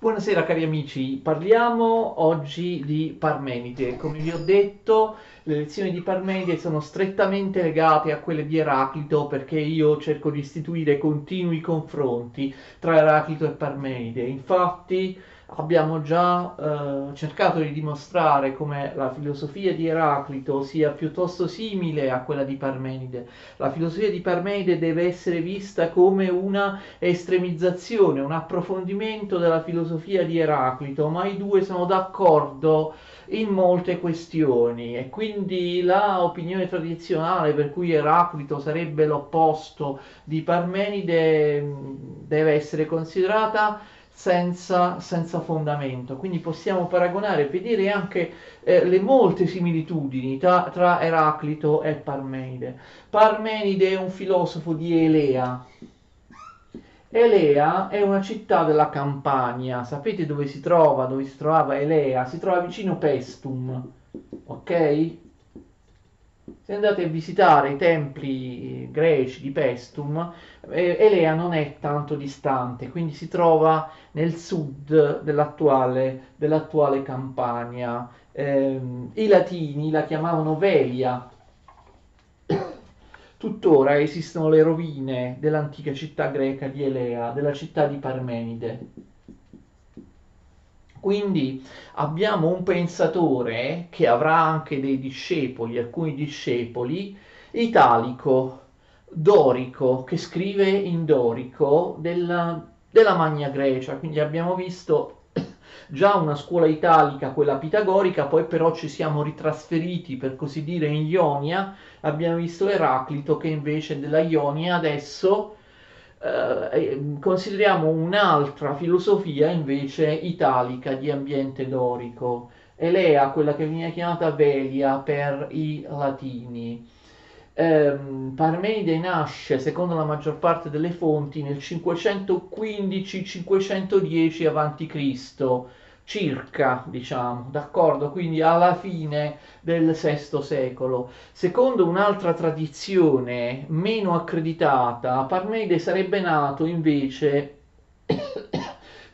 Buonasera cari amici, parliamo oggi di Parmenide. Come vi ho detto, le lezioni di Parmenide sono strettamente legate a quelle di Eraclito perché io cerco di istituire continui confronti tra Eraclito e Parmenide. Infatti, abbiamo già eh, cercato di dimostrare come la filosofia di Eraclito sia piuttosto simile a quella di Parmenide. La filosofia di Parmenide deve essere vista come una estremizzazione, un approfondimento della filosofia di Eraclito, ma i due sono d'accordo in molte questioni e quindi la opinione tradizionale per cui Eraclito sarebbe l'opposto di Parmenide deve essere considerata senza, senza, fondamento. Quindi possiamo paragonare e vedere anche eh, le molte similitudini tra, tra, Eraclito e Parmenide. Parmenide è un filosofo di Elea. Elea è una città della Campania. Sapete dove si trova? Dove si trovava Elea? Si trova vicino Pestum. Ok? Se andate a visitare i templi greci di Pestum, eh, Elea non è tanto distante, quindi si trova nel sud dell'attuale, dell'attuale Campania. Eh, I latini la chiamavano Velia. Tuttora esistono le rovine dell'antica città greca di Elea, della città di Parmenide. Quindi abbiamo un pensatore che avrà anche dei discepoli, alcuni discepoli, italico, dorico, che scrive in dorico della, della Magna Grecia. Quindi abbiamo visto già una scuola italica, quella pitagorica, poi però ci siamo ritrasferiti per così dire in Ionia, abbiamo visto Eraclito che invece della Ionia adesso eh, consideriamo un'altra filosofia invece italica di ambiente dorico, Elea, quella che viene chiamata Velia per i latini. Eh, Parmenide nasce, secondo la maggior parte delle fonti, nel 515-510 a.C circa, diciamo, d'accordo? Quindi alla fine del VI secolo. Secondo un'altra tradizione meno accreditata, Parmenide sarebbe nato invece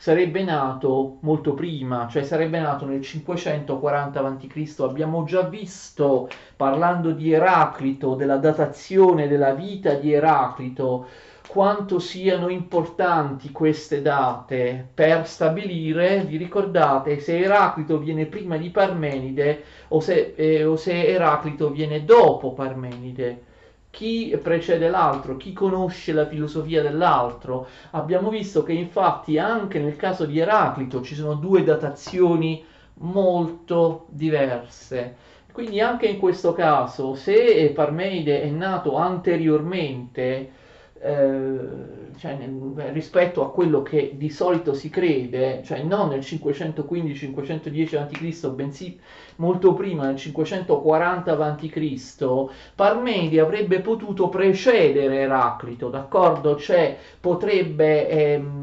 sarebbe nato molto prima, cioè sarebbe nato nel 540 a.C. Abbiamo già visto, parlando di Eraclito, della datazione della vita di Eraclito, quanto siano importanti queste date per stabilire, vi ricordate, se Eraclito viene prima di Parmenide o se, eh, o se Eraclito viene dopo Parmenide chi precede l'altro, chi conosce la filosofia dell'altro. Abbiamo visto che infatti anche nel caso di Eraclito ci sono due datazioni molto diverse. Quindi anche in questo caso, se Parmenide è nato anteriormente, eh, cioè, rispetto a quello che di solito si crede, cioè non nel 515-510 a.C., bensì molto prima, nel 540 a.C., Parmenide avrebbe potuto precedere Eraclito, d'accordo? Cioè potrebbe... Ehm,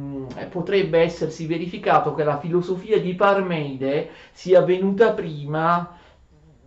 potrebbe essersi verificato che la filosofia di Parmenide sia venuta prima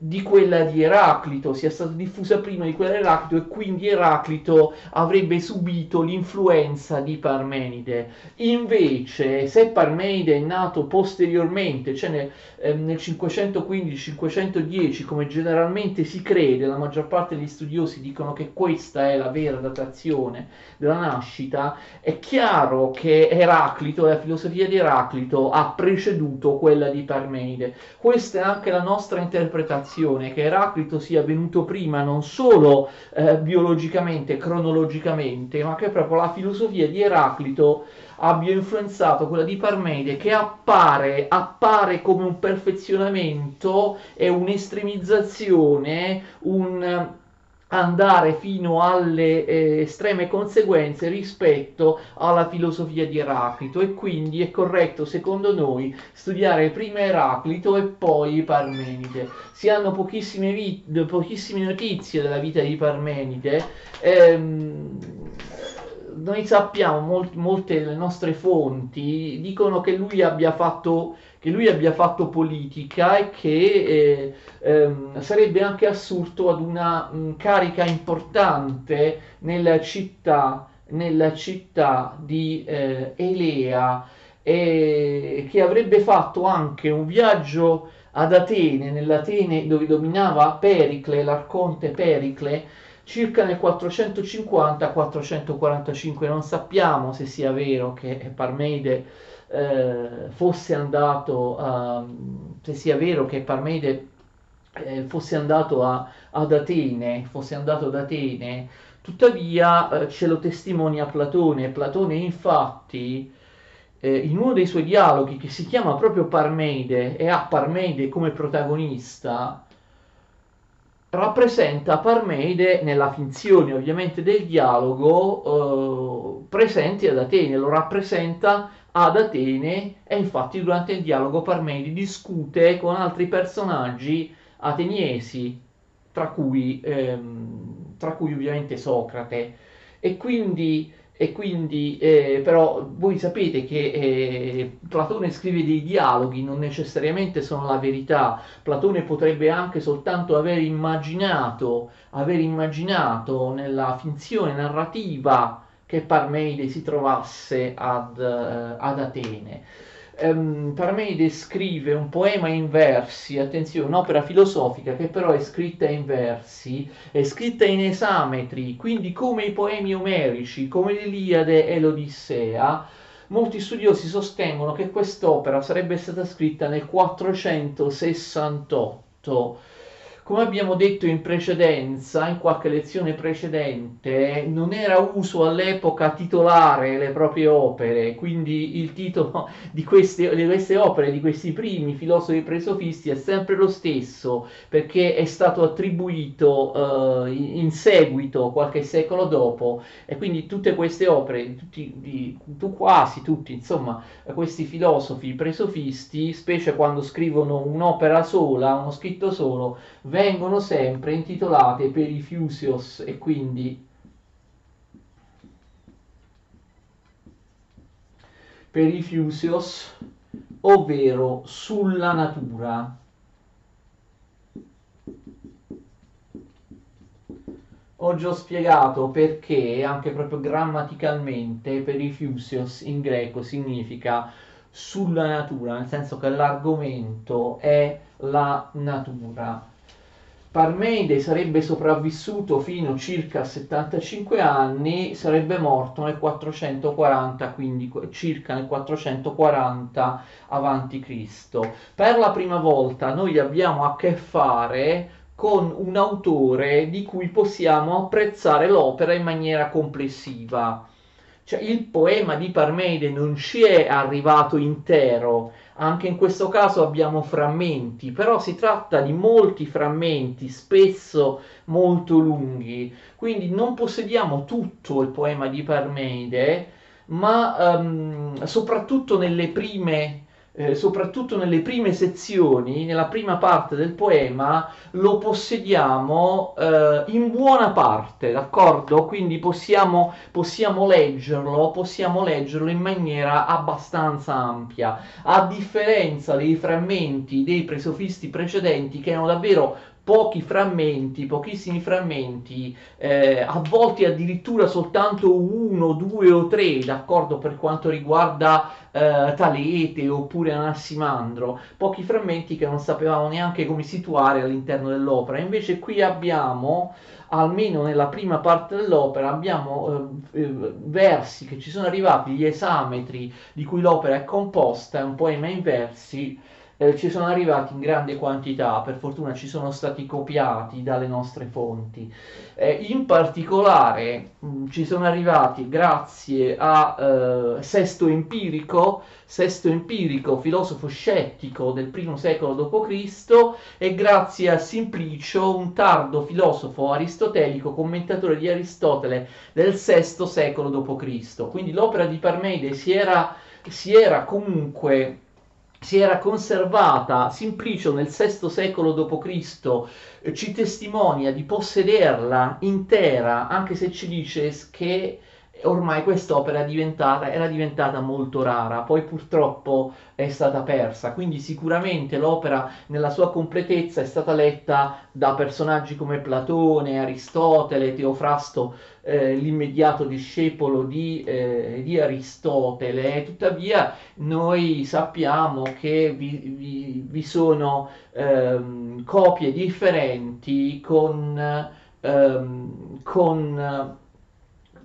di quella di Eraclito, sia stata diffusa prima di quella di Eraclito e quindi Eraclito avrebbe subito l'influenza di Parmenide. Invece, se Parmenide è nato posteriormente, cioè nel, eh, nel 515-510, come generalmente si crede, la maggior parte degli studiosi dicono che questa è la vera datazione della nascita, è chiaro che Eraclito, la filosofia di Eraclito, ha preceduto quella di Parmenide. Questa è anche la nostra interpretazione affermazione che Eraclito sia venuto prima non solo eh, biologicamente, cronologicamente, ma che proprio la filosofia di Eraclito abbia influenzato quella di Parmenide che appare, appare come un perfezionamento e un'estremizzazione, un andare fino alle eh, estreme conseguenze rispetto alla filosofia di Eraclito e quindi è corretto secondo noi studiare prima Eraclito e poi Parmenide. Si hanno pochissime, vit- pochissime notizie della vita di Parmenide. Ehm, noi sappiamo, molt- molte delle nostre fonti dicono che lui abbia fatto che lui abbia fatto politica e che eh, ehm, sarebbe anche assurdo ad una mh, carica importante nella città, nella città di eh, Elea e che avrebbe fatto anche un viaggio ad Atene, nell'Atene dove dominava Pericle, l'arconte Pericle, circa nel 450-445. Non sappiamo se sia vero che Parmeide eh, fosse andato a, se sia vero che Parmeide eh, fosse andato a, ad Atene, fosse andato ad Atene, tuttavia eh, ce lo testimonia Platone. Platone infatti eh, in uno dei suoi dialoghi che si chiama proprio Parmeide e ha Parmeide come protagonista, rappresenta Parmeide nella finzione ovviamente del dialogo eh, presenti ad Atene, lo rappresenta ad Atene e infatti durante il dialogo Parmeide discute con altri personaggi ateniesi, tra cui, ehm, tra cui ovviamente Socrate. E quindi e quindi eh, però voi sapete che eh, Platone scrive dei dialoghi, non necessariamente sono la verità. Platone potrebbe anche soltanto aver immaginato, aver immaginato nella finzione narrativa che Parmeide si trovasse ad, uh, ad Atene ehm, Parmenide scrive un poema in versi, attenzione, un'opera filosofica che però è scritta in versi, è scritta in esametri, quindi come i poemi omerici, come l'Iliade e l'Odissea, molti studiosi sostengono che quest'opera sarebbe stata scritta nel 468 come abbiamo detto in precedenza, in qualche lezione precedente, non era uso all'epoca titolare le proprie opere, quindi il titolo di queste, di queste opere, di questi primi filosofi presofisti è sempre lo stesso, perché è stato attribuito eh, in seguito, qualche secolo dopo, e quindi tutte queste opere, tutti, di, quasi tutti, insomma, questi filosofi presofisti, specie quando scrivono un'opera sola, uno scritto solo, vengono sempre intitolate per i Fusios e quindi per i Fusios, ovvero sulla natura. Ho già spiegato perché, anche proprio grammaticalmente, per i Fusios in greco significa sulla natura, nel senso che l'argomento è la natura. Parmeide sarebbe sopravvissuto fino a circa 75 anni, sarebbe morto nel 440, quindi circa nel 440 a.C. Per la prima volta noi abbiamo a che fare con un autore di cui possiamo apprezzare l'opera in maniera complessiva. Cioè il poema di Parmeide non ci è arrivato intero, anche in questo caso abbiamo frammenti, però si tratta di molti frammenti, spesso molto lunghi, quindi non possediamo tutto il poema di Parmeide, ma um, soprattutto nelle prime eh, soprattutto nelle prime sezioni, nella prima parte del poema, lo possediamo eh, in buona parte, d'accordo? Quindi possiamo, possiamo, leggerlo, possiamo leggerlo in maniera abbastanza ampia, a differenza dei frammenti dei presofisti precedenti che erano davvero pochi frammenti, pochissimi frammenti, eh, a volte addirittura soltanto uno, due o tre, d'accordo per quanto riguarda eh, Talete oppure Anassimandro, pochi frammenti che non sapevamo neanche come situare all'interno dell'opera. Invece qui abbiamo almeno nella prima parte dell'opera abbiamo eh, eh, versi che ci sono arrivati, gli esametri di cui l'opera è composta, è un poema in versi eh, ci sono arrivati in grande quantità, per fortuna ci sono stati copiati dalle nostre fonti. Eh, in particolare mh, mm, ci sono arrivati grazie a eh, Sesto Empirico, Sesto Empirico, filosofo scettico del primo secolo d.C., e grazie a Simplicio, un tardo filosofo aristotelico, commentatore di Aristotele del VI secolo d.C. Quindi l'opera di Parmeide si era, si era comunque si era conservata, Simplicio nel VI secolo d.C. Eh, ci testimonia di possederla intera, anche se ci dice che ormai quest'opera diventata, era diventata molto rara, poi purtroppo è stata persa, quindi sicuramente l'opera nella sua completezza è stata letta da personaggi come Platone, Aristotele, Teofrasto, eh, l'immediato discepolo di, eh, di, Aristotele, tuttavia noi sappiamo che vi, vi, vi sono ehm, copie differenti con, ehm, con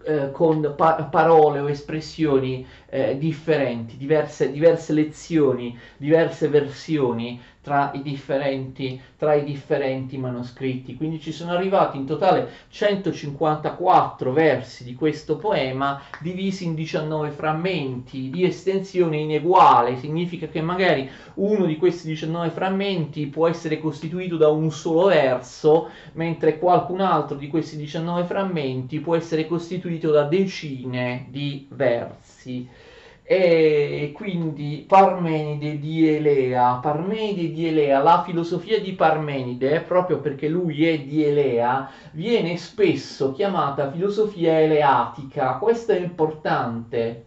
eh, con pa- parole o espressioni eh, differenti, diverse, diverse lezioni, diverse versioni tra i, differenti, tra i differenti manoscritti. Quindi ci sono arrivati in totale 154 versi di questo poema divisi in 19 frammenti di estensione ineguale, significa che magari uno di questi 19 frammenti può essere costituito da un solo verso, mentre qualcun altro di questi 19 frammenti può essere costituito da decine di versi e quindi Parmenide di Elea, Parmenide di Elea, la filosofia di Parmenide, proprio perché lui è di Elea, viene spesso chiamata filosofia eleatica. Questo è importante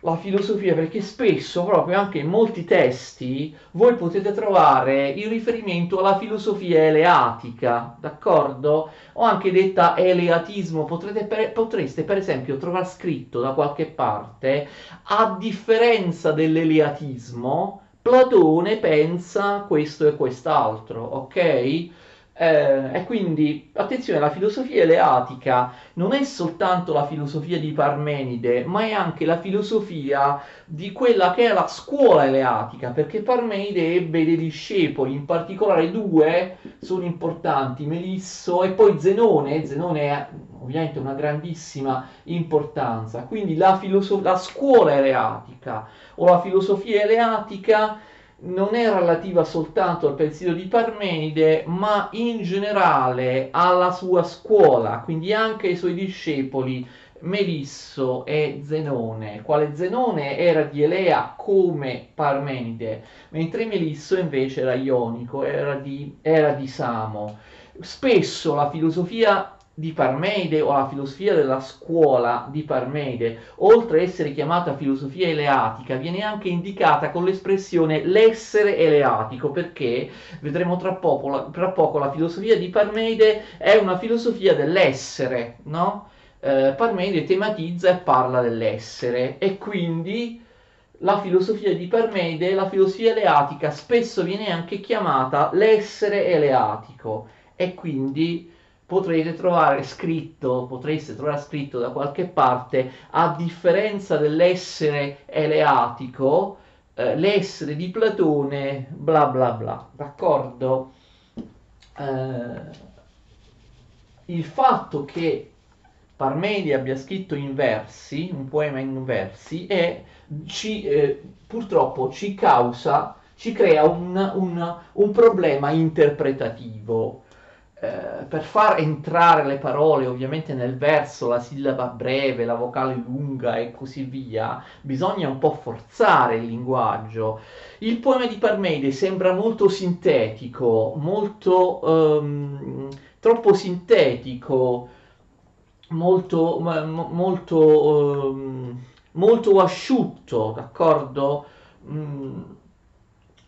la filosofia perché spesso, proprio anche in molti testi, voi potete trovare il riferimento alla filosofia eleatica, d'accordo? O anche detta eleatismo, per, potreste per esempio trovare scritto da qualche parte, a differenza dell'eleatismo, Platone pensa questo e quest'altro, ok? Eh, e quindi, attenzione, la filosofia eleatica non è soltanto la filosofia di Parmenide, ma è anche la filosofia di quella che è la scuola eleatica, perché Parmenide ebbe dei discepoli, in particolare due sono importanti, Melisso e poi Zenone. Zenone ha ovviamente una grandissima importanza. Quindi la, filosof- la scuola eleatica o la filosofia eleatica non è relativa soltanto al pensiero di Parmenide, ma in generale alla sua scuola, quindi anche ai suoi discepoli Melisso e Zenone, quale Zenone era di Elea come Parmenide, mentre Melisso invece era ionico, era di, era di Samo. Spesso la filosofia di Parmeide o la filosofia della scuola di Parmeide, oltre a essere chiamata filosofia eleatica, viene anche indicata con l'espressione l'essere eleatico, perché vedremo tra poco, tra poco la filosofia di Parmeide è una filosofia dell'essere, no? Eh, Parmeide tematizza e parla dell'essere e quindi la filosofia di Parmeide, la filosofia eleatica, spesso viene anche chiamata l'essere eleatico e quindi potrete trovare scritto, potreste trovare scritto da qualche parte, a differenza dell'essere eleatico, eh, l'essere di Platone, bla bla bla, d'accordo? Eh, il fatto che Parmedi abbia scritto in versi, un poema in versi, è, ci, eh, purtroppo ci causa, ci crea un, un, un problema interpretativo eh, per far entrare le parole ovviamente nel verso, la sillaba breve, la vocale lunga e così via, bisogna un po' forzare il linguaggio. Il poema di Parmeide sembra molto sintetico, molto um, troppo sintetico, molto, molto, um, molto asciutto, d'accordo? Mm,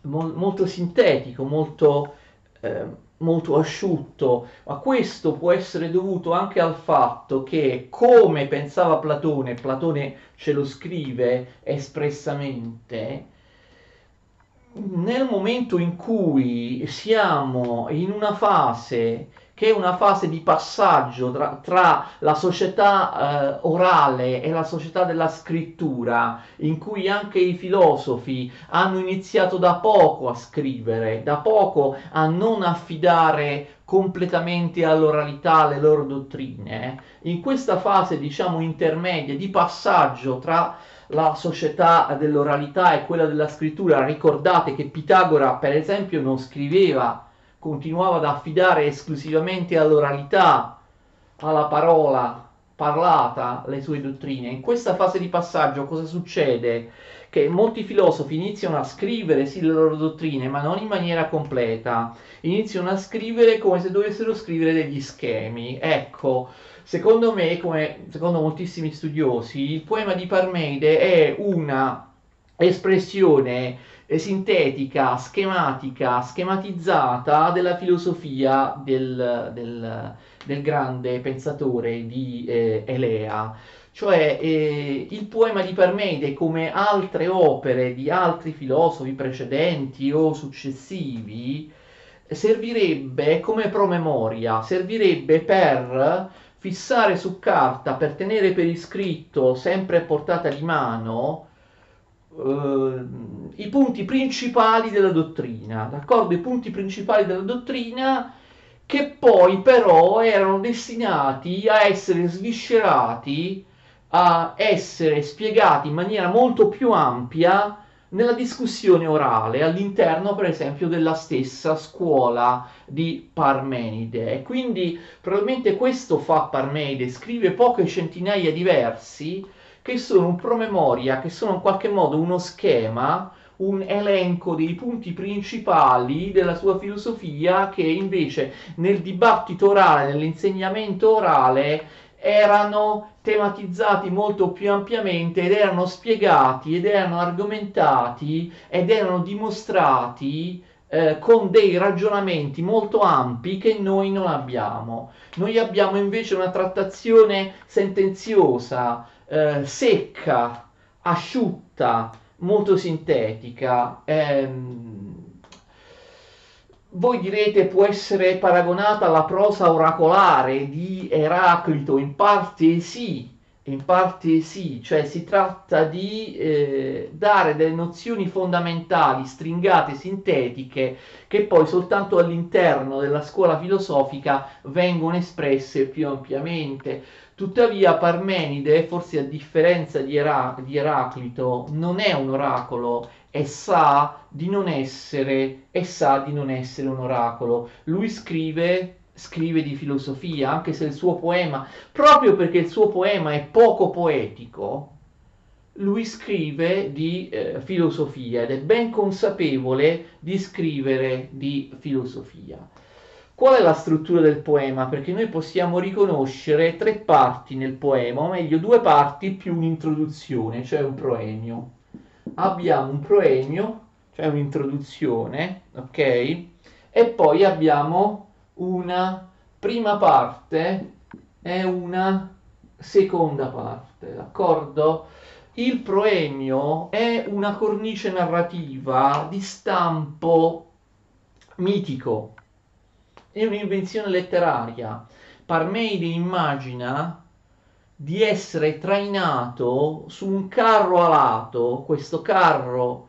molto sintetico, molto... Eh, molto asciutto, ma questo può essere dovuto anche al fatto che, come pensava Platone, Platone ce lo scrive espressamente, nel momento in cui siamo in una fase che è una fase di passaggio tra, tra la società eh, orale e la società della scrittura, in cui anche i filosofi hanno iniziato da poco a scrivere, da poco a non affidare completamente all'oralità le loro dottrine. In questa fase, diciamo, intermedia di passaggio tra la società dell'oralità e quella della scrittura, ricordate che Pitagora, per esempio, non scriveva continuava ad affidare esclusivamente all'oralità, alla parola parlata, le sue dottrine. In questa fase di passaggio cosa succede? Che molti filosofi iniziano a scrivere sì le loro dottrine, ma non in maniera completa, iniziano a scrivere come se dovessero scrivere degli schemi. Ecco, secondo me, come secondo moltissimi studiosi, il poema di Parmenide è una espressione eh, sintetica, schematica, schematizzata della filosofia del, del, del grande pensatore di eh, Elea. Cioè eh, il poema di Parmenide, come altre opere di altri filosofi precedenti o successivi, servirebbe come promemoria, servirebbe per fissare su carta, per tenere per iscritto, sempre a portata di mano, eh, i punti principali della dottrina, d'accordo? I punti principali della dottrina che poi però erano destinati a essere sviscerati, a essere spiegati in maniera molto più ampia nella discussione orale all'interno per esempio della stessa scuola di Parmenide e quindi probabilmente questo fa Parmenide scrive poche centinaia di versi che sono un promemoria che sono in qualche modo uno schema un elenco dei punti principali della sua filosofia che invece nel dibattito orale, nell'insegnamento orale erano tematizzati molto più ampiamente ed erano spiegati ed erano argomentati ed erano dimostrati eh, con dei ragionamenti molto ampi che noi non abbiamo. Noi abbiamo invece una trattazione sentenziosa, eh, secca, asciutta, molto sintetica. Ehm, voi direte può essere paragonata alla prosa oracolare di Eraclito, in parte sì, in parte sì, cioè si tratta di eh, dare delle nozioni fondamentali, stringate, sintetiche, che poi soltanto all'interno della scuola filosofica vengono espresse più ampiamente. Tuttavia Parmenide, forse a differenza di, Era- di Eraclito, non è un oracolo, e sa di non essere e sa di non essere un oracolo. Lui scrive scrive di filosofia, anche se il suo poema, proprio perché il suo poema è poco poetico, lui scrive di eh, filosofia ed è ben consapevole di scrivere di filosofia. Qual è la struttura del poema? Perché noi possiamo riconoscere tre parti nel poema, o meglio due parti più un'introduzione, cioè un proemio abbiamo un proemio, cioè un'introduzione, ok? E poi abbiamo una prima parte e una seconda parte, d'accordo? Il proemio è una cornice narrativa di stampo mitico, è un'invenzione letteraria. Parmeide immagina di essere trainato su un carro alato, questo carro,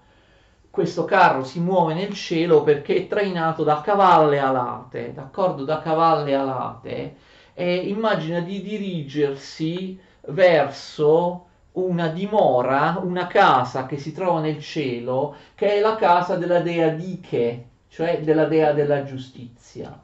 questo carro si muove nel cielo perché è trainato da cavalle alate, d'accordo? Da cavalle alate, e immagina di dirigersi verso una dimora, una casa che si trova nel cielo, che è la casa della dea Dike, cioè della dea della giustizia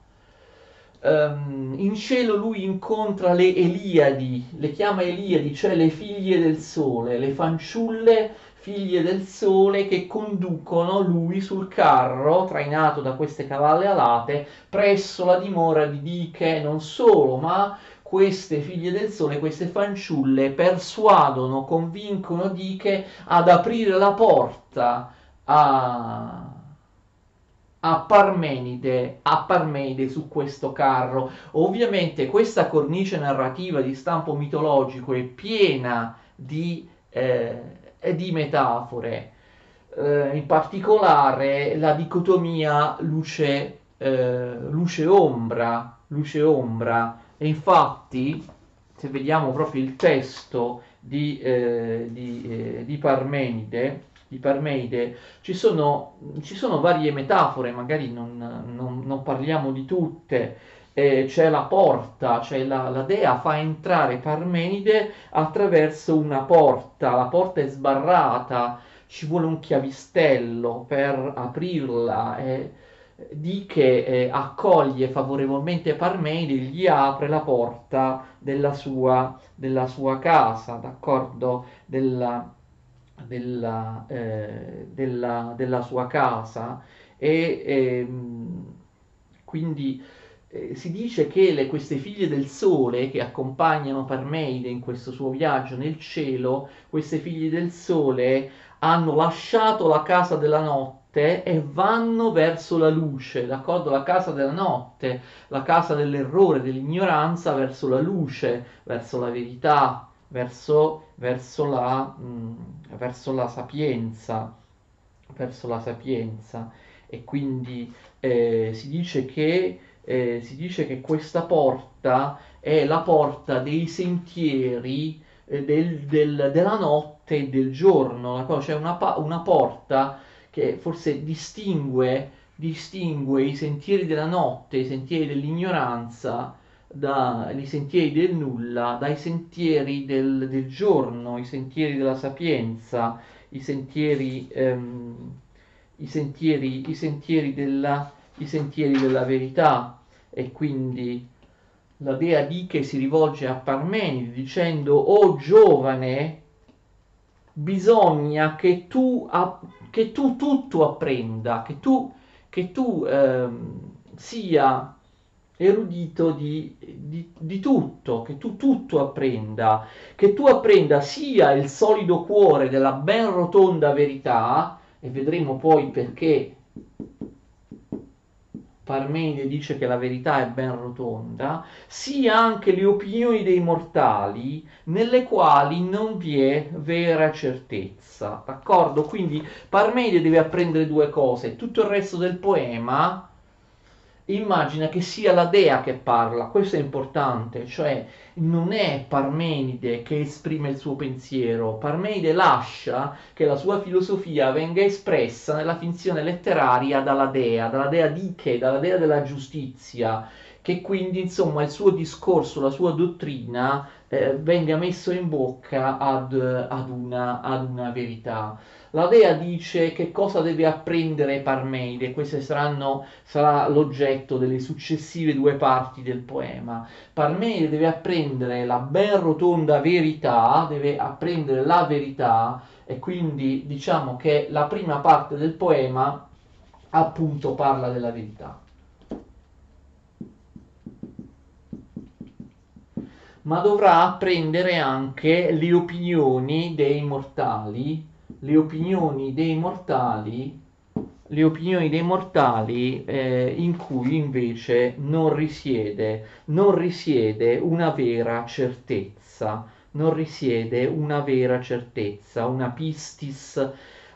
um, in cielo lui incontra le Eliadi, le chiama Eliadi, cioè le figlie del sole, le fanciulle figlie del sole che conducono lui sul carro trainato da queste cavalle alate presso la dimora di Diche, non solo, ma queste figlie del sole, queste fanciulle persuadono, convincono Diche ad aprire la porta a a Parmenide, a Parmenide su questo carro. Ovviamente questa cornice narrativa di stampo mitologico è piena di, eh, di metafore, eh, in particolare la dicotomia luce, eh, luce-ombra, luce-ombra. E infatti, se vediamo proprio il testo di, eh, di, eh, di Parmenide, di Parmeide, ci sono, ci sono varie metafore, magari non, non, non parliamo di tutte. Eh, c'è la porta, cioè la, la, dea fa entrare Parmenide attraverso una porta, la porta è sbarrata, ci vuole un chiavistello per aprirla. Eh, di che eh, accoglie favorevolmente Parmenide, gli apre la porta della sua, della sua casa, d'accordo? Della, della, eh, della, della sua casa e ehm, quindi eh, si dice che le, queste figlie del sole che accompagnano Parmeide in questo suo viaggio nel cielo, queste figlie del sole hanno lasciato la casa della notte e vanno verso la luce, d'accordo? La casa della notte, la casa dell'errore, dell'ignoranza, verso la luce, verso la verità, verso, verso, la, mh, mm, verso la sapienza, verso la sapienza. E quindi eh, si dice che eh, si dice che questa porta è la porta dei sentieri eh, del, del, della notte e del giorno, c'è una, una, porta che forse distingue, distingue i sentieri della notte, i sentieri dell'ignoranza, dai sentieri del nulla, dai sentieri del, del, giorno, i sentieri della sapienza, i sentieri, ehm, i sentieri, i sentieri della i sentieri della verità. E quindi la dea Diche si rivolge a Parmenide dicendo o giovane bisogna che tu, che tu tutto apprenda che tu, che tu eh, sia erudito di, di, di, tutto, che tu tutto apprenda, che tu apprenda sia il solido cuore della ben rotonda verità, e vedremo poi perché Parmenide dice che la verità è ben rotonda, sia anche le opinioni dei mortali nelle quali non vi è vera certezza. D'accordo? Quindi Parmenide deve apprendere due cose. Tutto il resto del poema immagina che sia la dea che parla, questo è importante, cioè non è Parmenide che esprime il suo pensiero, Parmenide lascia che la sua filosofia venga espressa nella finzione letteraria dalla dea, dalla dea Dike, dalla dea della giustizia, che quindi insomma il suo discorso, la sua dottrina eh, venga messo in bocca ad, ad, una, ad una verità. La dea dice che cosa deve apprendere Parmeide, questo sarà l'oggetto delle successive due parti del poema. Parmeide deve apprendere la ben rotonda verità, deve apprendere la verità e quindi diciamo che la prima parte del poema appunto parla della verità. Ma dovrà apprendere anche le opinioni dei mortali le opinioni dei mortali, le opinioni dei mortali eh, in cui invece non risiede, non risiede una vera certezza, non risiede una vera certezza, una pistis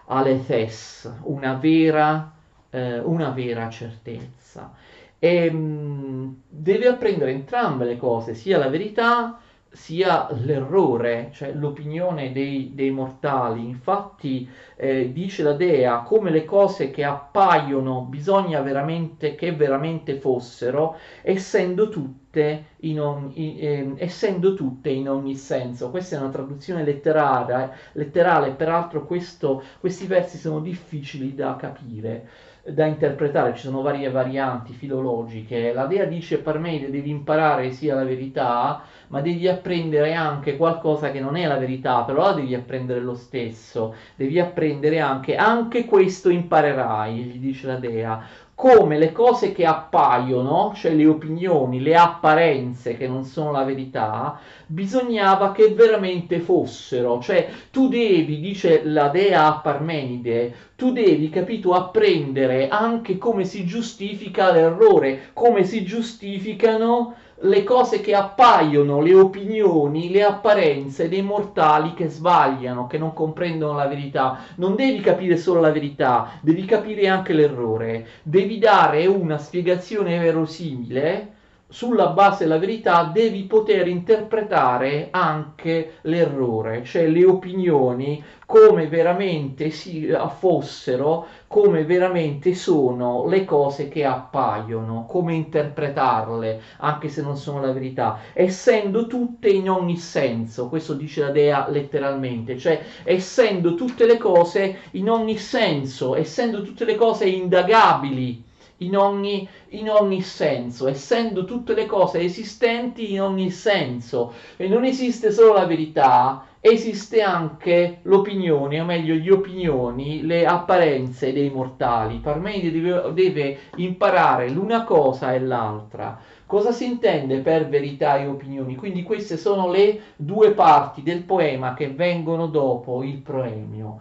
alethes, una vera, eh, una vera certezza. E mh, mm, deve apprendere entrambe le cose, sia la verità sia l'errore, cioè l'opinione dei, dei mortali. Infatti eh, dice la Dea come le cose che appaiono bisogna veramente che veramente fossero, essendo tutte in ogni, eh, essendo tutte in ogni senso. Questa è una traduzione letterale, letterale peraltro questo, questi versi sono difficili da capire da interpretare, ci sono varie varianti filologiche. La Dea dice Parmeide devi imparare sia la verità, ma devi apprendere anche qualcosa che non è la verità, però la devi apprendere lo stesso. Devi apprendere anche, anche questo imparerai, gli dice la Dea come le cose che appaiono, cioè le opinioni, le apparenze che non sono la verità, bisognava che veramente fossero. Cioè tu devi, dice la dea Parmenide, tu devi, capito, apprendere anche come si giustifica l'errore, come si giustificano le cose che appaiono, le opinioni, le apparenze dei mortali che sbagliano, che non comprendono la verità. Non devi capire solo la verità, devi capire anche l'errore. Devi dare una spiegazione verosimile sulla base della verità devi poter interpretare anche l'errore, cioè le opinioni come veramente si, eh, fossero, come veramente sono le cose che appaiono, come interpretarle, anche se non sono la verità, essendo tutte in ogni senso, questo dice la Dea letteralmente, cioè essendo tutte le cose in ogni senso, essendo tutte le cose indagabili in ogni, in ogni senso, essendo tutte le cose esistenti in ogni senso. E non esiste solo la verità, esiste anche l'opinione, o meglio gli opinioni, le apparenze dei mortali. Parmenide deve, deve imparare l'una cosa e l'altra. Cosa si intende per verità e opinioni? Quindi queste sono le due parti del poema che vengono dopo il proemio.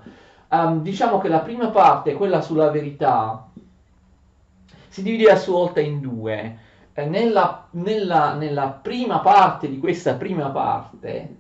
Um, diciamo che la prima parte, quella sulla verità, si divide a sua volta in due. Eh, nella, nella, nella prima parte di questa prima parte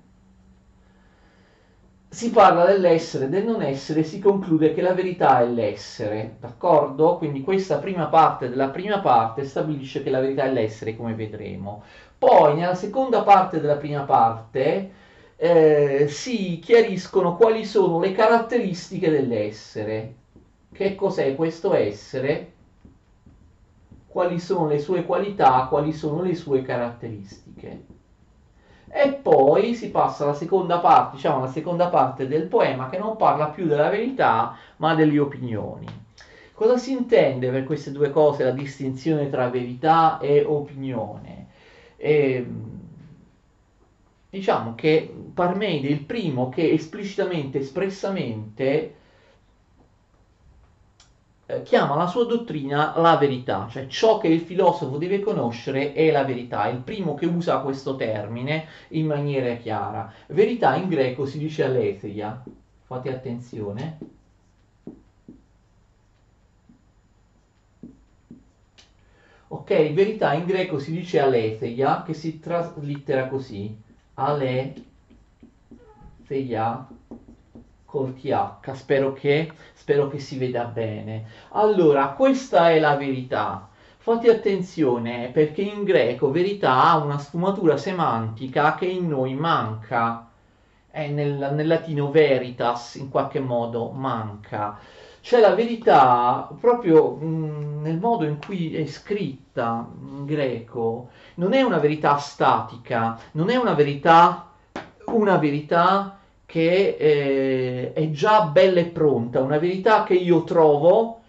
si parla dell'essere e del non essere, si conclude che la verità è l'essere, d'accordo? Quindi questa prima parte della prima parte stabilisce che la verità è l'essere, come vedremo. Poi nella seconda parte della prima parte eh, si chiariscono quali sono le caratteristiche dell'essere. Che cos'è questo essere? Quali sono le sue qualità, quali sono le sue caratteristiche e poi si passa alla seconda parte, diciamo la seconda parte del poema che non parla più della verità ma delle opinioni. Cosa si intende per queste due cose la distinzione tra verità e opinione? E, ehm, diciamo che Parmenide è il primo che esplicitamente, espressamente chiama la sua dottrina la verità, cioè ciò che il filosofo deve conoscere è la verità, è il primo che usa questo termine in maniera chiara. Verità in greco si dice aletheia, fate attenzione. Ok, verità in greco si dice aletheia, che si traslittera così, aletheia col TH, spero che, spero che si veda bene. Allora, questa è la verità. Fate attenzione perché in greco verità ha una sfumatura semantica che in noi manca. Nel, nel latino veritas, in qualche modo manca. C'è la verità proprio mh, mm, nel modo in cui è scritta in greco. Non è una verità statica, non è una verità, una verità che eh, è già bella e pronta, una verità che io trovo,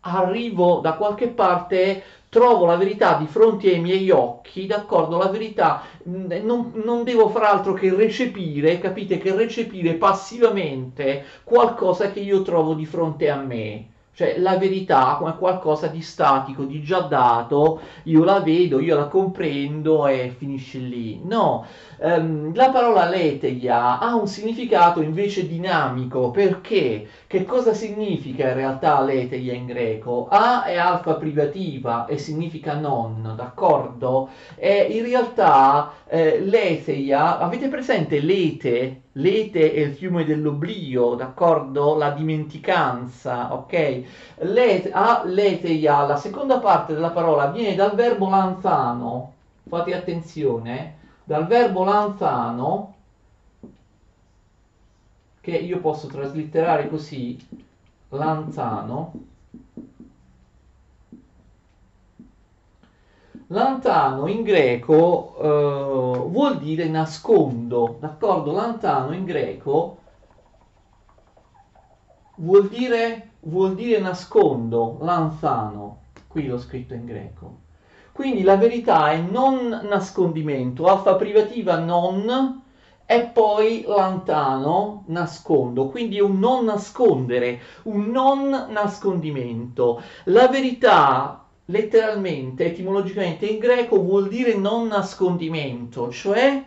arrivo da qualche parte, trovo la verità di fronte ai miei occhi, d'accordo? La verità mm, non, non devo far altro che recepire, capite? Che recepire passivamente qualcosa che io trovo di fronte a me. Cioè la verità come qualcosa di statico, di già dato, io la vedo, io la comprendo e finisce lì. No, ehm, la parola leteia ha un significato invece dinamico, perché? Che cosa significa in realtà leteia in greco? A è alfa privativa e significa non, d'accordo? E in realtà eh, leteia, avete presente lete? Lete è il fiume dell'oblio, d'accordo? La dimenticanza, ok? Lete, a leteia, la seconda parte della parola viene dal verbo lanzano, fate attenzione, dal verbo lanzano, che io posso traslitterare così, lanzano, Lantano in greco eh, vuol dire nascondo, d'accordo? Lantano in greco vuol dire, vuol dire nascondo, lanzano, qui l'ho scritto in greco. Quindi la verità è non nascondimento, alfa privativa non e poi lantano, nascondo, quindi un non nascondere, un non nascondimento. La verità letteralmente, etimologicamente in greco vuol dire non nascondimento, cioè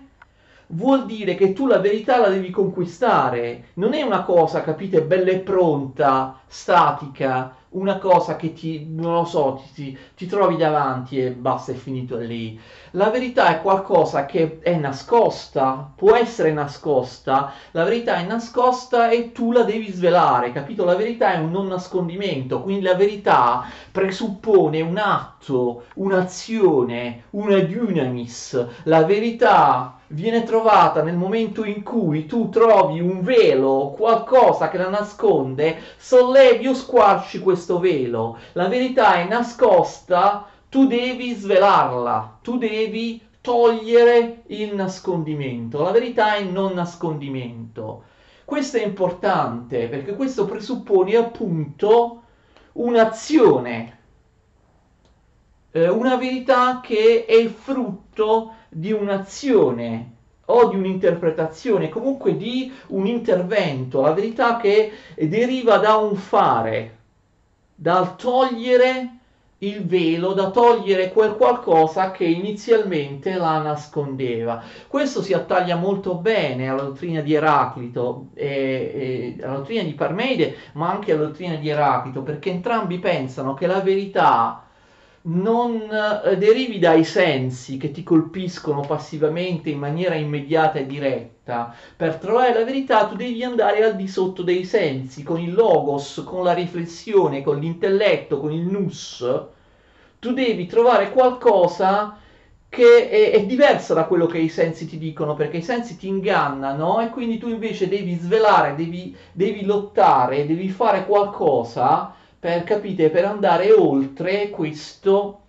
vuol dire che tu la verità la devi conquistare, non è una cosa, capite, bella e pronta, statica, una cosa che ti, non lo so, ti, ti, trovi davanti e basta, è finito lì. La verità è qualcosa che è nascosta, può essere nascosta, la verità è nascosta e tu la devi svelare, capito? La verità è un non nascondimento, quindi la verità presuppone un atto, un'azione, una dynamis. La verità viene trovata nel momento in cui tu trovi un velo, qualcosa che la nasconde, sollevi o squarci questo velo. La verità è nascosta, tu devi svelarla, tu devi togliere il nascondimento. La verità è non nascondimento. Questo è importante perché questo presuppone appunto un'azione, eh, una verità che è frutto di un'azione, o di un'interpretazione, comunque di un intervento, la verità che deriva da un fare, dal togliere il velo, da togliere quel qualcosa che inizialmente la nascondeva. Questo si attaglia molto bene alla dottrina di Eraclito, e, e, alla dottrina di Parmeide, ma anche alla dottrina di Eraclito, perché entrambi pensano che la verità non eh, derivi dai sensi che ti colpiscono passivamente in maniera immediata e diretta. Per trovare la verità tu devi andare al di sotto dei sensi, con il logos, con la riflessione, con l'intelletto, con il nus. Tu devi trovare qualcosa che è, è diversa da quello che i sensi ti dicono, perché i sensi ti ingannano e quindi tu invece devi svelare, devi, devi lottare, devi fare qualcosa per, capite, per andare oltre questo,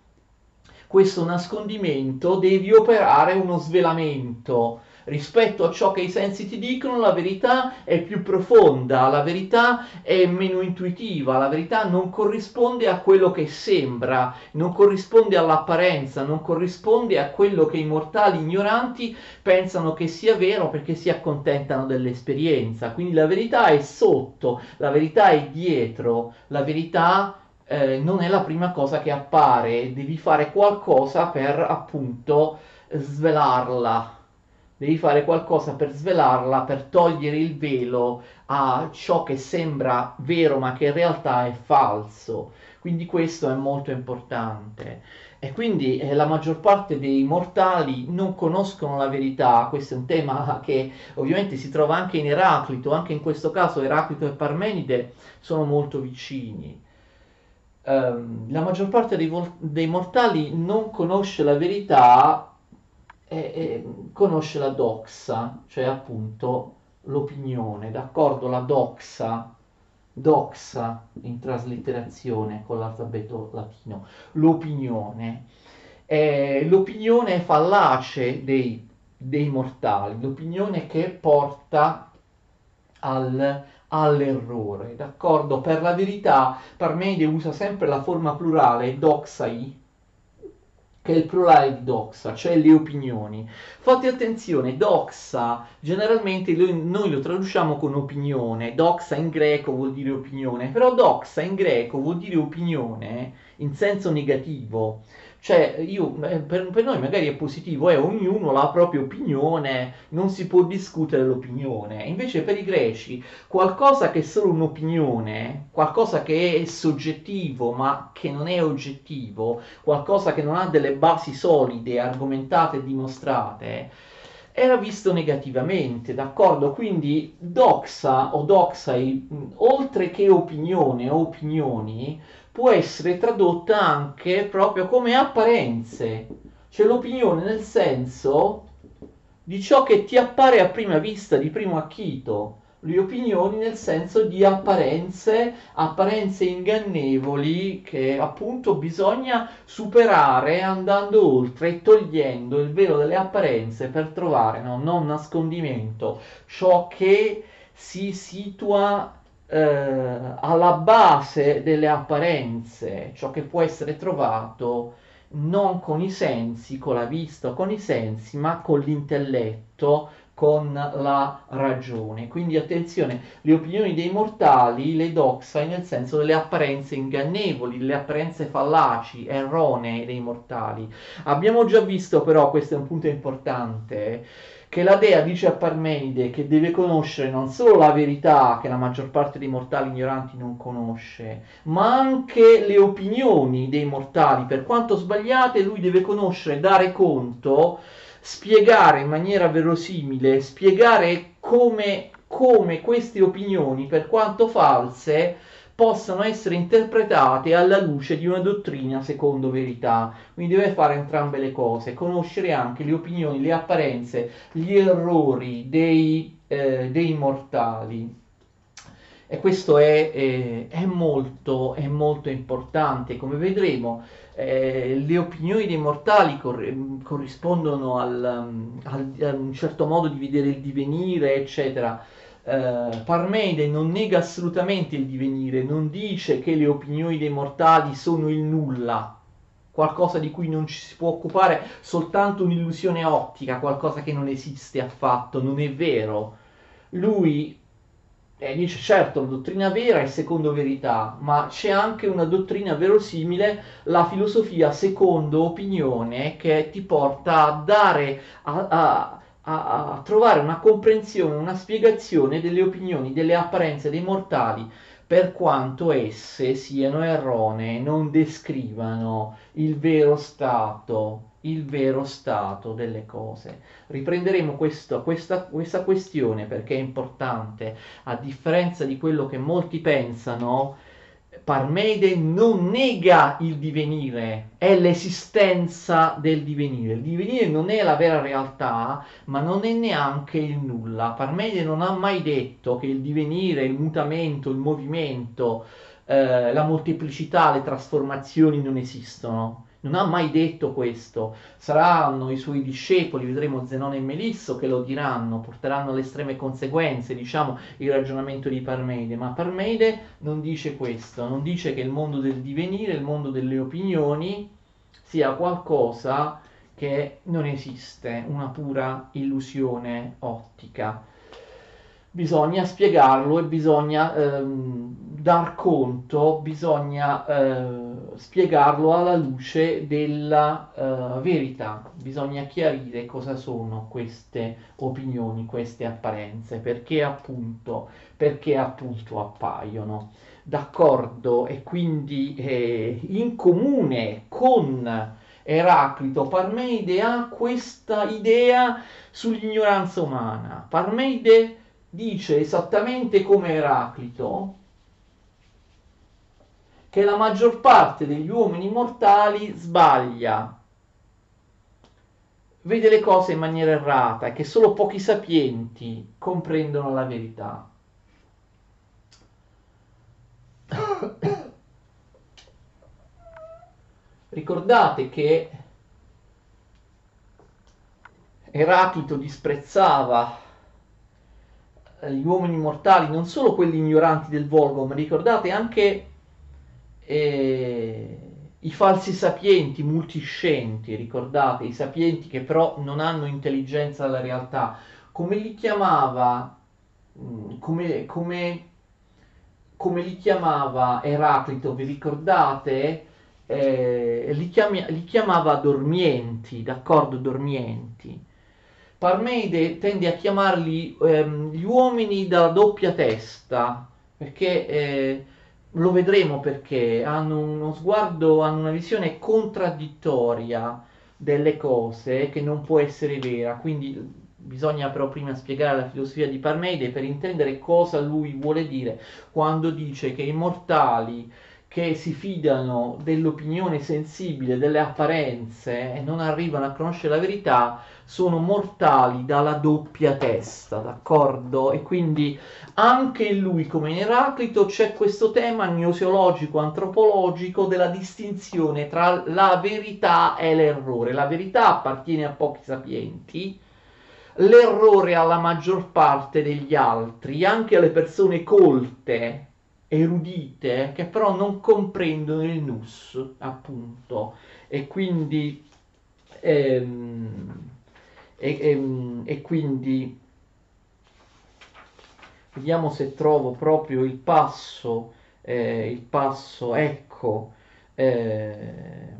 questo nascondimento devi operare uno svelamento rispetto a ciò che i sensi ti dicono, la verità è più profonda, la verità è meno intuitiva, la verità non corrisponde a quello che sembra, non corrisponde all'apparenza, non corrisponde a quello che i mortali ignoranti pensano che sia vero perché si accontentano dell'esperienza. Quindi la verità è sotto, la verità è dietro, la verità eh, non è la prima cosa che appare, devi fare qualcosa per appunto svelarla devi fare qualcosa per svelarla, per togliere il velo a ciò che sembra vero ma che in realtà è falso. Quindi questo è molto importante. E quindi eh, la maggior parte dei mortali non conoscono la verità, questo è un tema che ovviamente si trova anche in Eraclito, anche in questo caso Eraclito e Parmenide sono molto vicini. Um, la maggior parte dei, vol- dei mortali non conosce la verità e, e conosce la doxa, cioè appunto l'opinione, d'accordo? La doxa, doxa in traslitterazione con l'alfabeto latino, l'opinione. Eh, l'opinione fallace dei, dei mortali, l'opinione che porta al, all'errore, d'accordo? Per la verità, Parmenide usa sempre la forma plurale doxai, che è il plurale di doxa, cioè le opinioni. Fate attenzione, doxa generalmente noi lo traduciamo con opinione, doxa in greco vuol dire opinione, però doxa in greco vuol dire opinione in senso negativo. Cioè, io, per, per, noi magari è positivo, eh, ognuno ha la propria opinione, non si può discutere l'opinione. Invece per i greci qualcosa che è solo un'opinione, qualcosa che è soggettivo ma che non è oggettivo, qualcosa che non ha delle basi solide, argomentate e dimostrate, era visto negativamente, d'accordo? Quindi doxa o doxai, oltre che opinione o opinioni, può essere tradotta anche proprio come apparenze, cioè l'opinione nel senso di ciò che ti appare a prima vista, di primo acchito, le opinioni nel senso di apparenze, apparenze ingannevoli che appunto bisogna superare andando oltre e togliendo il velo delle apparenze per trovare, no, non nascondimento, ciò che si situa eh, alla base delle apparenze, ciò che può essere trovato non con i sensi, con la vista con i sensi, ma con l'intelletto, con la ragione. Quindi attenzione, le opinioni dei mortali le doxai nel senso delle apparenze ingannevoli, le apparenze fallaci, erronee dei mortali. Abbiamo già visto però, questo è un punto importante, che la dea dice a Parmenide che deve conoscere non solo la verità che la maggior parte dei mortali ignoranti non conosce, ma anche le opinioni dei mortali, per quanto sbagliate, lui deve conoscere, dare conto, spiegare in maniera verosimile, spiegare come, come queste opinioni, per quanto false, possano essere interpretate alla luce di una dottrina secondo verità. Quindi deve fare entrambe le cose, conoscere anche le opinioni, le apparenze, gli errori dei, eh, dei mortali. E questo è, eh, è, molto, è, molto, importante, come vedremo. Eh, le opinioni dei mortali cor- corrispondono al, al, a un certo modo di vedere il divenire, eccetera eh, Parmeide non nega assolutamente il divenire, non dice che le opinioni dei mortali sono il nulla, qualcosa di cui non ci si può occupare, soltanto un'illusione ottica, qualcosa che non esiste affatto, non è vero. Lui eh, dice certo la dottrina vera è secondo verità, ma c'è anche una dottrina verosimile, la filosofia secondo opinione, che ti porta a dare, a, a, a, a trovare una comprensione, una spiegazione delle opinioni, delle apparenze dei mortali per quanto esse siano erronee, non descrivano il vero stato, il vero stato delle cose. Riprenderemo questo, questa, questa questione perché è importante, a differenza di quello che molti pensano, Parmeide non nega il divenire, è l'esistenza del divenire. Il divenire non è la vera realtà, ma non è neanche il nulla. Parmeide non ha mai detto che il divenire, il mutamento, il movimento, eh, la molteplicità, le trasformazioni non esistono non ha mai detto questo. Saranno i suoi discepoli, vedremo Zenone e Melisso, che lo diranno, porteranno alle estreme conseguenze, diciamo, il ragionamento di Parmeide. Ma Parmeide non dice questo, non dice che il mondo del divenire, il mondo delle opinioni, sia qualcosa che non esiste, una pura illusione ottica bisogna spiegarlo e bisogna ehm, dar conto, bisogna eh, spiegarlo alla luce della eh, verità, bisogna chiarire cosa sono queste opinioni, queste apparenze, perché appunto, perché appunto appaiono. D'accordo? E quindi eh, in comune con Eraclito, Parmeide ha questa idea sull'ignoranza umana. Parmeide dice esattamente come Eraclito che la maggior parte degli uomini mortali sbaglia, vede le cose in maniera errata e che solo pochi sapienti comprendono la verità. Ricordate che Eraclito disprezzava gli uomini mortali, non solo quelli ignoranti del volgo, ma ricordate anche eh, i falsi sapienti multiscienti, ricordate, i sapienti che però non hanno intelligenza della realtà, come li chiamava, mm, come, come, come li chiamava Eraclito, vi ricordate? Eh, li, chiami, li chiamava dormienti, d'accordo, dormienti. Parmeide tende a chiamarli ehm, gli uomini dalla doppia testa, perché eh, lo vedremo perché hanno uno sguardo, hanno una visione contraddittoria delle cose che non può essere vera, quindi bisogna però prima spiegare la filosofia di Parmeide per intendere cosa lui vuole dire quando dice che i mortali che si fidano dell'opinione sensibile, delle apparenze e non arrivano a conoscere la verità, sono mortali dalla doppia testa, d'accordo? E quindi anche in lui, come in Eraclito, c'è questo tema gnoseologico, antropologico della distinzione tra la verità e l'errore. La verità appartiene a pochi sapienti, l'errore alla maggior parte degli altri, anche alle persone colte, erudite che però non comprendono il nus, appunto, e quindi, ehm, e, ehm, e quindi vediamo se trovo proprio il passo, eh, il passo, ecco, eh,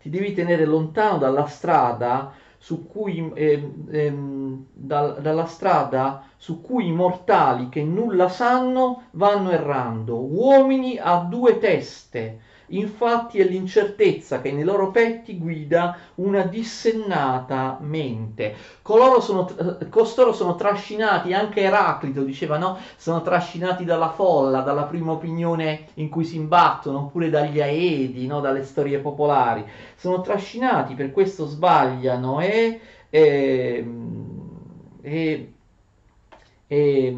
ti devi tenere lontano dalla strada su cui, eh, ehm, da, dalla strada su cui i mortali che nulla sanno vanno errando, uomini a due teste, Infatti è l'incertezza che nei loro petti guida una dissennata mente. Sono, costoro sono trascinati, anche Eraclito diceva no, sono trascinati dalla folla, dalla prima opinione in cui si imbattono, oppure dagli aedi, no, dalle storie popolari. Sono trascinati, per questo sbagliano e, e, e, e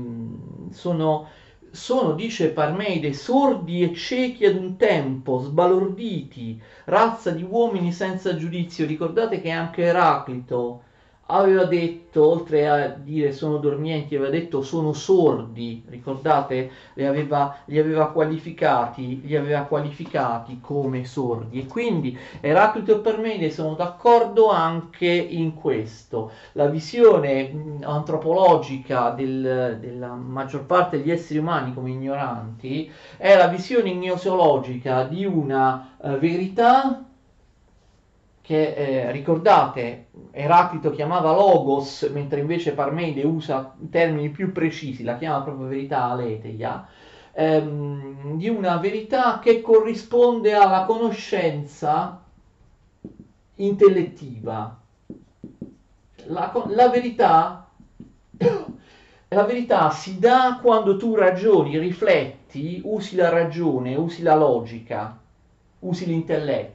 sono sono, dice Parmeide, sordi e ciechi ad un tempo, sbalorditi, razza di uomini senza giudizio. Ricordate che anche Eraclito aveva detto, oltre a dire sono dormienti, aveva detto sono sordi, ricordate? Li aveva, li aveva, qualificati, li aveva qualificati come sordi. E quindi Eraclito e Parmenide sono d'accordo anche in questo. La visione antropologica del, della maggior parte degli esseri umani come ignoranti è la visione gnoseologica di una uh, verità che eh, ricordate Eraclito chiamava logos, mentre invece Parmenide usa termini più precisi, la chiama proprio verità aletheia, ehm, di una verità che corrisponde alla conoscenza intellettiva. La, la verità la verità si dà quando tu ragioni, rifletti, usi la ragione, usi la logica, usi l'intelletto.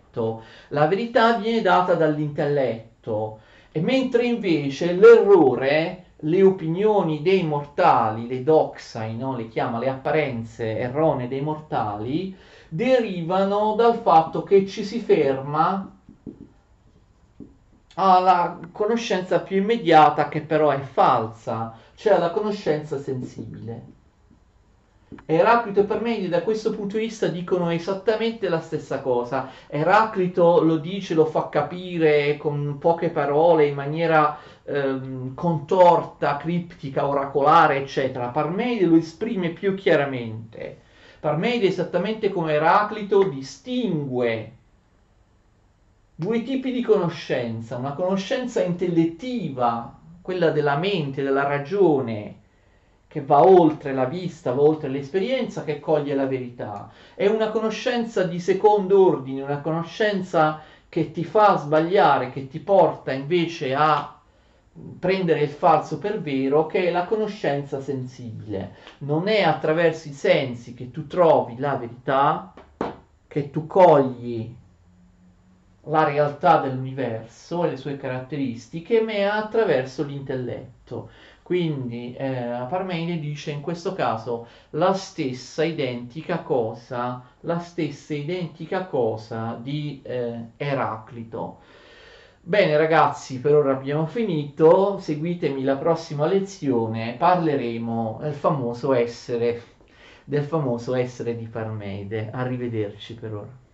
La verità viene data dall'intelletto, e mentre invece l'errore, le opinioni dei mortali, le doxai, no? le chiama le apparenze erronee dei mortali, derivano dal fatto che ci si ferma alla conoscenza più immediata che però è falsa, cioè alla conoscenza sensibile. Eraclito e Parmenide da questo punto di vista dicono esattamente la stessa cosa. Eraclito lo dice, lo fa capire con poche parole, in maniera ehm, contorta, criptica, oracolare, eccetera. Parmenide lo esprime più chiaramente. Parmenide, esattamente come Eraclito, distingue due tipi di conoscenza, una conoscenza intellettiva, quella della mente, della ragione, che va oltre la vista, va oltre l'esperienza, che coglie la verità. È una conoscenza di secondo ordine, una conoscenza che ti fa sbagliare, che ti porta invece a prendere il falso per vero, che è la conoscenza sensibile. Non è attraverso i sensi che tu trovi la verità, che tu cogli la realtà dell'universo e le sue caratteristiche, ma è attraverso l'intelletto. Quindi eh, Parmenide dice in questo caso la stessa identica cosa, la stessa identica cosa di eh, Eraclito. Bene ragazzi, per ora abbiamo finito, seguitemi la prossima lezione, parleremo del famoso essere, del famoso essere di Parmenide. Arrivederci per ora.